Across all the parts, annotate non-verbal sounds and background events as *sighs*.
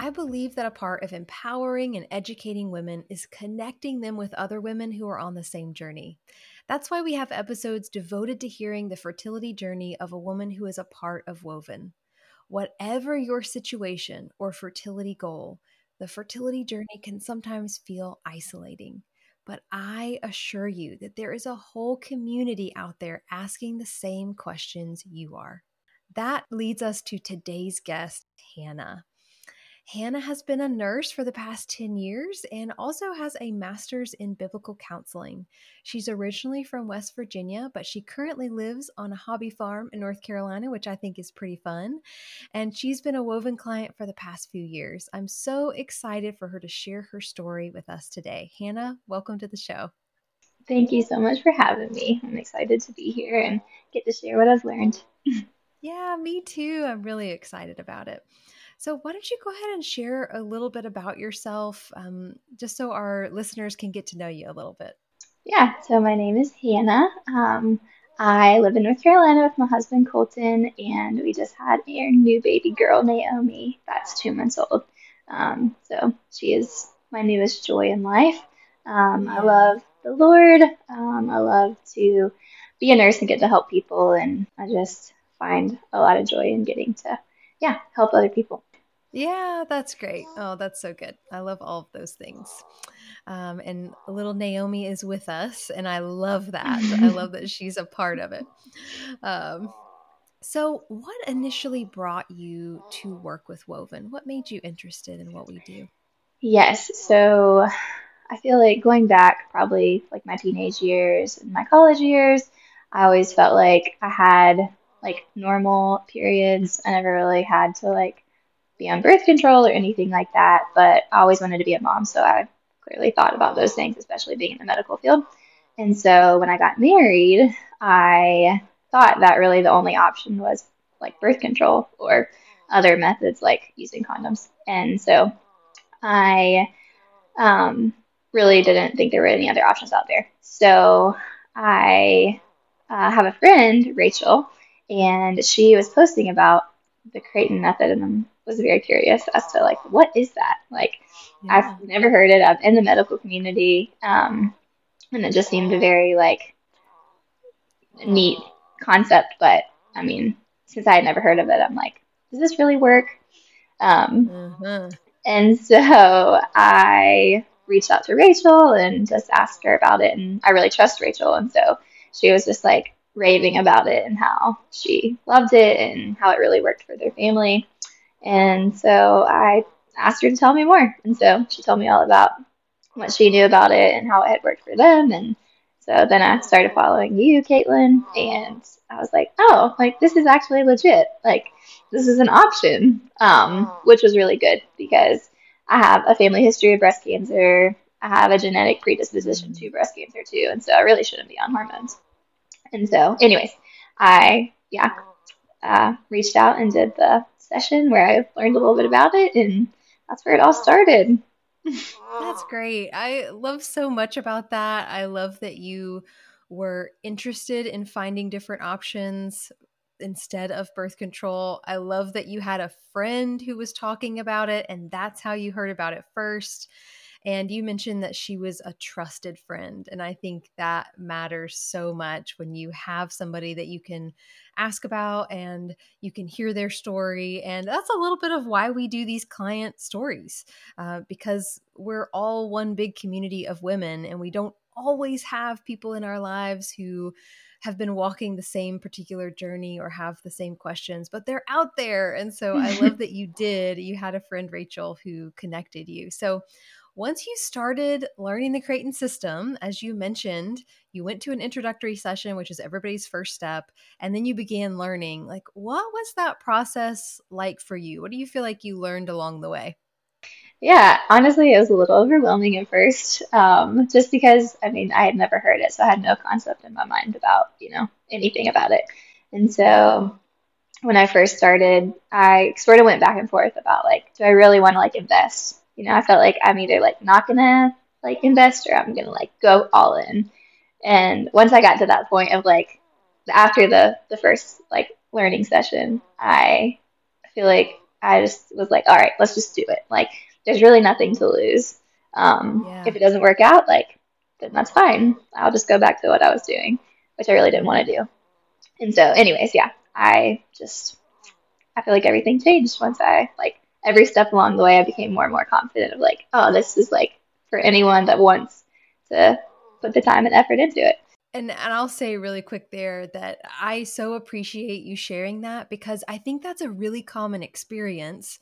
I believe that a part of empowering and educating women is connecting them with other women who are on the same journey. That's why we have episodes devoted to hearing the fertility journey of a woman who is a part of Woven. Whatever your situation or fertility goal, the fertility journey can sometimes feel isolating. But I assure you that there is a whole community out there asking the same questions you are. That leads us to today's guest, Hannah. Hannah has been a nurse for the past 10 years and also has a master's in biblical counseling. She's originally from West Virginia, but she currently lives on a hobby farm in North Carolina, which I think is pretty fun. And she's been a woven client for the past few years. I'm so excited for her to share her story with us today. Hannah, welcome to the show. Thank you so much for having me. I'm excited to be here and get to share what I've learned. yeah, me too. I'm really excited about it. So, why don't you go ahead and share a little bit about yourself, um, just so our listeners can get to know you a little bit? Yeah, so my name is Hannah. Um, I live in North Carolina with my husband Colton, and we just had our new baby girl, Naomi, that's two months old. Um, so, she is my newest joy in life. Um, I love the Lord. Um, I love to be a nurse and get to help people, and I just find a lot of joy in getting to, yeah, help other people. Yeah, that's great. Oh, that's so good. I love all of those things. Um, and little Naomi is with us, and I love that. I love that *laughs* she's a part of it. Um, so, what initially brought you to work with Woven? What made you interested in what we do? Yes. So, I feel like going back probably like my teenage years and my college years, I always felt like I had like normal periods. I never really had to like be on birth control or anything like that, but I always wanted to be a mom, so I clearly thought about those things, especially being in the medical field. And so when I got married, I thought that really the only option was like birth control or other methods like using condoms. And so I um, really didn't think there were any other options out there. So I uh, have a friend, Rachel, and she was posting about the Creighton method, and I'm was very curious as to like what is that like yeah. i've never heard it i'm in the medical community um, and it just seemed a very like neat concept but i mean since i had never heard of it i'm like does this really work um, mm-hmm. and so i reached out to rachel and just asked her about it and i really trust rachel and so she was just like raving about it and how she loved it and how it really worked for their family and so I asked her to tell me more. And so she told me all about what she knew about it and how it had worked for them. And so then I started following you, Caitlin, and I was like, oh, like this is actually legit. Like this is an option, um, which was really good because I have a family history of breast cancer. I have a genetic predisposition to breast cancer too, and so I really shouldn't be on hormones. And so, anyways, I yeah uh, reached out and did the session where I learned a little bit about it, and that's where it all started. That's great. I love so much about that. I love that you were interested in finding different options instead of birth control. I love that you had a friend who was talking about it, and that's how you heard about it first. And you mentioned that she was a trusted friend. And I think that matters so much when you have somebody that you can ask about and you can hear their story. And that's a little bit of why we do these client stories uh, because we're all one big community of women and we don't always have people in our lives who have been walking the same particular journey or have the same questions, but they're out there. And so I *laughs* love that you did. You had a friend, Rachel, who connected you. So, once you started learning the Creighton system, as you mentioned, you went to an introductory session, which is everybody's first step, and then you began learning. Like, what was that process like for you? What do you feel like you learned along the way? Yeah, honestly, it was a little overwhelming at first, um, just because, I mean, I had never heard it, so I had no concept in my mind about, you know, anything about it. And so when I first started, I sort of went back and forth about like, do I really want to like invest? You know, I felt like I'm either like not gonna like invest or I'm gonna like go all in. And once I got to that point of like after the the first like learning session, I feel like I just was like, all right, let's just do it. Like, there's really nothing to lose. Um, yeah. If it doesn't work out, like, then that's fine. I'll just go back to what I was doing, which I really didn't want to do. And so, anyways, yeah, I just I feel like everything changed once I like every step along the way I became more and more confident of like, oh, this is like for anyone that wants to put the time and effort into it. And and I'll say really quick there that I so appreciate you sharing that because I think that's a really common experience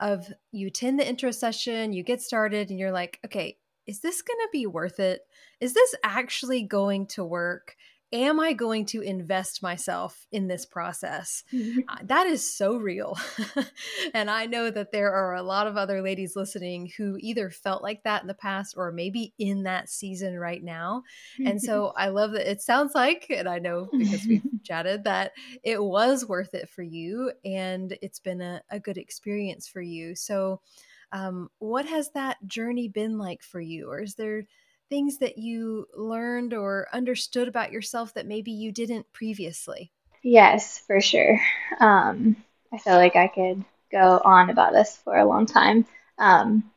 of you attend the intro session, you get started and you're like, okay, is this going to be worth it? Is this actually going to work? Am I going to invest myself in this process? Mm-hmm. Uh, that is so real. *laughs* and I know that there are a lot of other ladies listening who either felt like that in the past or maybe in that season right now. And so *laughs* I love that it sounds like, and I know because we've *laughs* chatted, that it was worth it for you and it's been a, a good experience for you. So, um, what has that journey been like for you? Or is there things that you learned or understood about yourself that maybe you didn't previously? Yes, for sure. Um, I feel like I could go on about this for a long time. Um,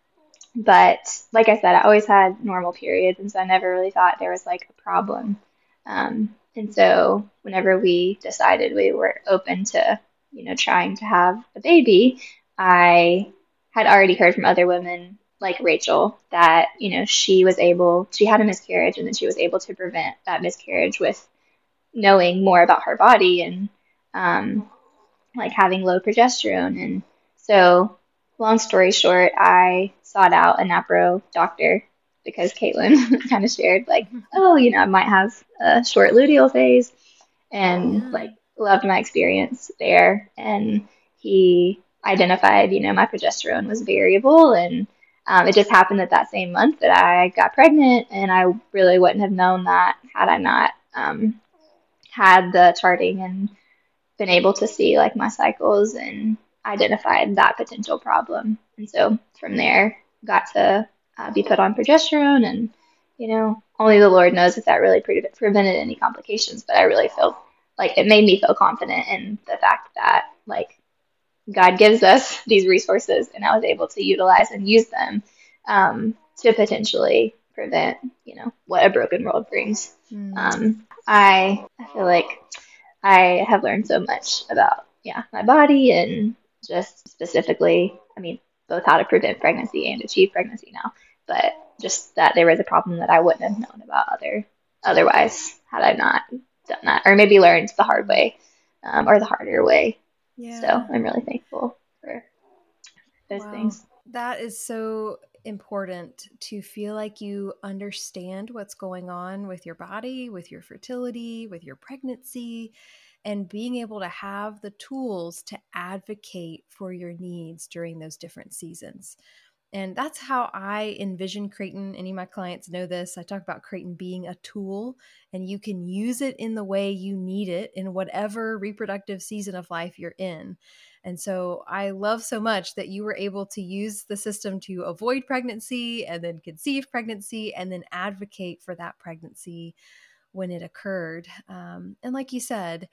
but like I said, I always had normal periods, and so I never really thought there was like a problem. Um, and so whenever we decided we were open to, you know, trying to have a baby, I had already heard from other women like Rachel that you know she was able she had a miscarriage and then she was able to prevent that miscarriage with knowing more about her body and um, like having low progesterone. And so long story short I sought out a NAPRO doctor because Caitlin *laughs* kind of shared like oh you know I might have a short luteal phase and like loved my experience there. And he identified you know my progesterone was variable and um, it just happened that that same month that I got pregnant, and I really wouldn't have known that had I not um, had the charting and been able to see like my cycles and identified that potential problem. And so from there, got to uh, be put on progesterone, and you know, only the Lord knows if that really pre- prevented any complications. But I really feel like it made me feel confident in the fact that like God gives us these resources, and I was able to utilize and use them um, to potentially prevent, you know, what a broken world brings. Mm. Um, I I feel like I have learned so much about yeah my body and just specifically, I mean, both how to prevent pregnancy and achieve pregnancy now, but just that there was a problem that I wouldn't have known about other otherwise had I not done that, or maybe learned the hard way um, or the harder way yeah. So I'm really thankful for those wow. things. That is so important to feel like you understand what's going on with your body, with your fertility, with your pregnancy, and being able to have the tools to advocate for your needs during those different seasons. And that's how I envision Creighton. Any of my clients know this. I talk about Creighton being a tool, and you can use it in the way you need it in whatever reproductive season of life you're in. And so I love so much that you were able to use the system to avoid pregnancy and then conceive pregnancy and then advocate for that pregnancy when it occurred. Um, and like you said,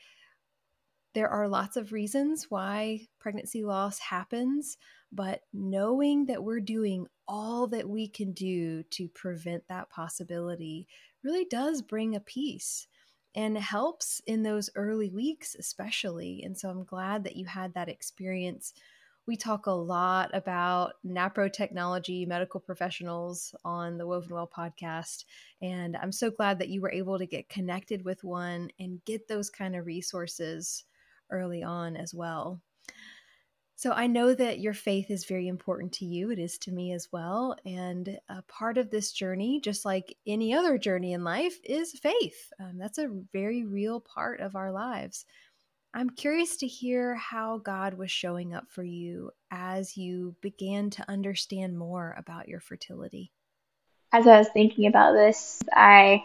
there are lots of reasons why pregnancy loss happens, but knowing that we're doing all that we can do to prevent that possibility really does bring a peace and helps in those early weeks, especially. And so I'm glad that you had that experience. We talk a lot about NAPRO technology, medical professionals on the Woven Well podcast. And I'm so glad that you were able to get connected with one and get those kind of resources early on as well. So I know that your faith is very important to you. It is to me as well. And a part of this journey, just like any other journey in life, is faith. Um, that's a very real part of our lives. I'm curious to hear how God was showing up for you as you began to understand more about your fertility. As I was thinking about this, I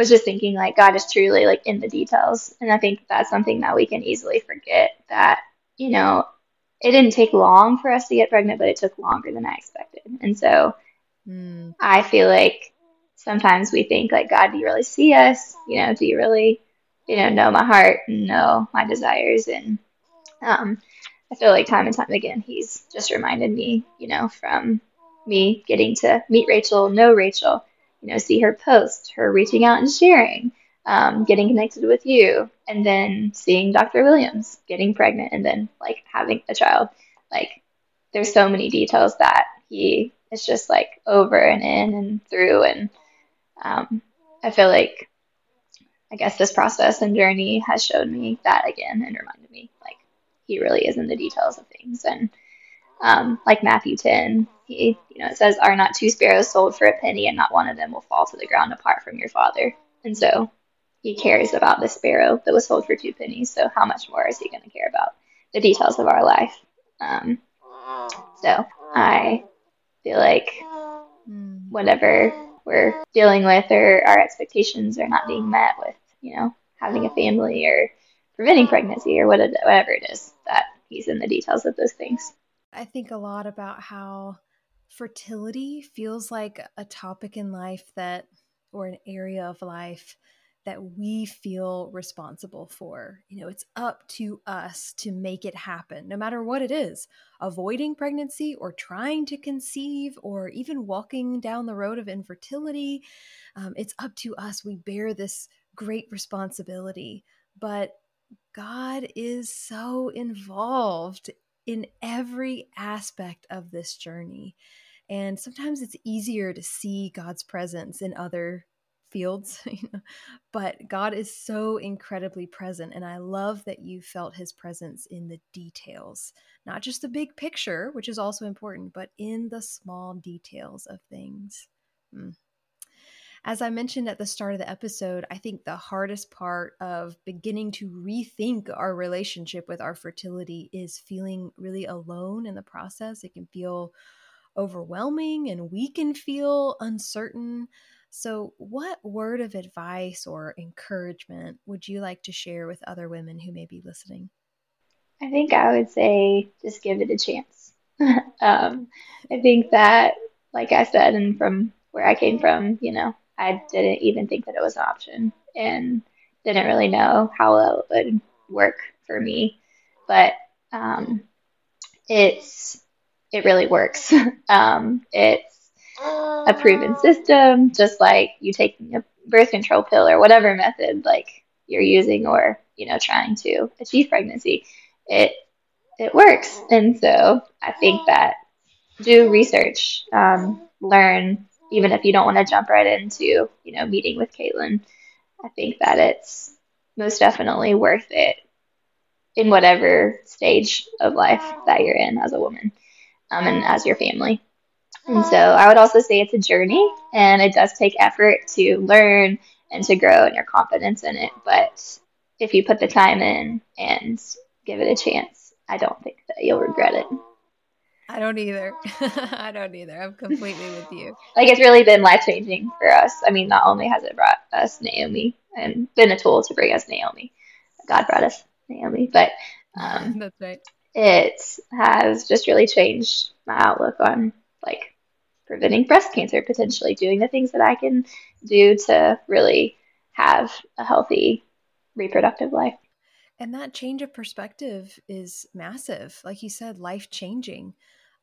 was just thinking like God is truly like in the details. And I think that's something that we can easily forget that, you know, it didn't take long for us to get pregnant, but it took longer than I expected. And so mm. I feel like sometimes we think like, God, do you really see us? You know, do you really, you know, know my heart and know my desires? And um, I feel like time and time again, he's just reminded me, you know, from me getting to meet Rachel, know Rachel, you know, see her post, her reaching out and sharing, um, getting connected with you, and then seeing Dr. Williams, getting pregnant, and then like having a child. Like, there's so many details that he is just like over and in and through. And um, I feel like, I guess this process and journey has shown me that again and reminded me like he really is in the details of things. And um, like Matthew 10, he, you know, it says, Are not two sparrows sold for a penny, and not one of them will fall to the ground apart from your father? And so he cares about the sparrow that was sold for two pennies. So how much more is he going to care about the details of our life? Um, so I feel like whatever we're dealing with or our expectations are not being met with, you know, having a family or preventing pregnancy or whatever it is, that he's in the details of those things. I think a lot about how fertility feels like a topic in life that, or an area of life that we feel responsible for. You know, it's up to us to make it happen, no matter what it is avoiding pregnancy or trying to conceive or even walking down the road of infertility. Um, it's up to us. We bear this great responsibility. But God is so involved in every aspect of this journey. And sometimes it's easier to see God's presence in other fields, *laughs* you know? but God is so incredibly present. And I love that you felt his presence in the details, not just the big picture, which is also important, but in the small details of things. Mm. As I mentioned at the start of the episode, I think the hardest part of beginning to rethink our relationship with our fertility is feeling really alone in the process. It can feel overwhelming and we can feel uncertain. So, what word of advice or encouragement would you like to share with other women who may be listening? I think I would say just give it a chance. *laughs* um, I think that, like I said, and from where I came from, you know, I didn't even think that it was an option and didn't really know how it would work for me. But um, it's it really works. *laughs* um, it's a proven system, just like you taking a birth control pill or whatever method like you're using or you know trying to achieve pregnancy. It it works, and so I think that do research, um, learn even if you don't want to jump right into, you know, meeting with Caitlin, I think that it's most definitely worth it in whatever stage of life that you're in as a woman um, and as your family. And so I would also say it's a journey and it does take effort to learn and to grow and your confidence in it. But if you put the time in and give it a chance, I don't think that you'll regret it. I don't either. *laughs* I don't either. I'm completely with you. *sighs* Like it's really been life changing for us. I mean, not only has it brought us Naomi and been a tool to bring us Naomi, God brought us Naomi, but um, *laughs* that's right. It has just really changed my outlook on like preventing breast cancer, potentially doing the things that I can do to really have a healthy reproductive life. And that change of perspective is massive. Like you said, life changing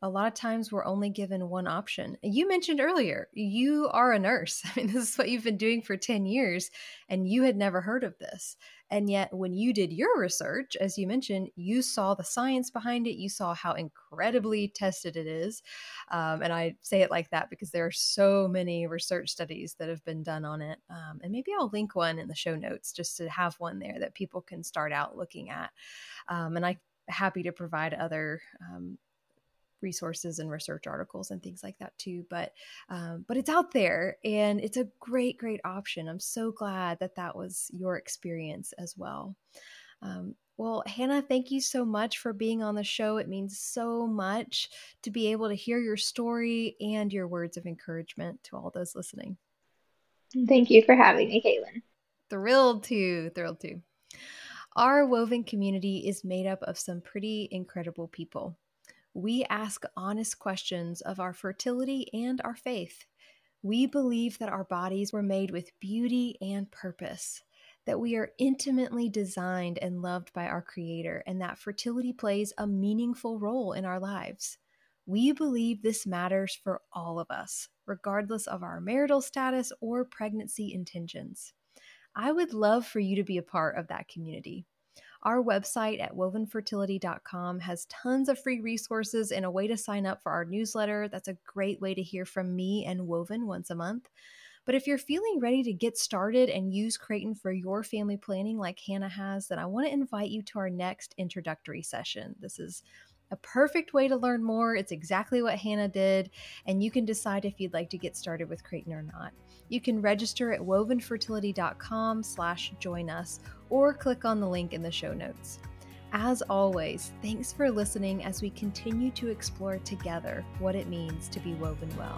a lot of times we're only given one option. You mentioned earlier, you are a nurse. *laughs* I mean, this is what you've been doing for 10 years, and you had never heard of this. And yet, when you did your research, as you mentioned, you saw the science behind it, you saw how incredibly tested it is. Um, and I say it like that because there are so many research studies that have been done on it. Um, and maybe I'll link one in the show notes just to have one there that people can start out looking at. Um, and I'm happy to provide other um, resources and research articles and things like that too but um, but it's out there and it's a great great option i'm so glad that that was your experience as well Um, well, Hannah, thank you so much for being on the show. It means so much to be able to hear your story and your words of encouragement to all those listening. Thank you for having me, Caitlin. Thrilled to, thrilled to. Our woven community is made up of some pretty incredible people. We ask honest questions of our fertility and our faith. We believe that our bodies were made with beauty and purpose that we are intimately designed and loved by our Creator, and that fertility plays a meaningful role in our lives. We believe this matters for all of us, regardless of our marital status or pregnancy intentions. I would love for you to be a part of that community. Our website at wovenfertility.com has tons of free resources and a way to sign up for our newsletter. That's a great way to hear from me and Woven once a month. But if you're feeling ready to get started and use Creighton for your family planning like Hannah has, then I want to invite you to our next introductory session. This is a perfect way to learn more. It's exactly what Hannah did, and you can decide if you'd like to get started with Creighton or not. You can register at wovenfertility.com slash join us or click on the link in the show notes. As always, thanks for listening as we continue to explore together what it means to be woven well.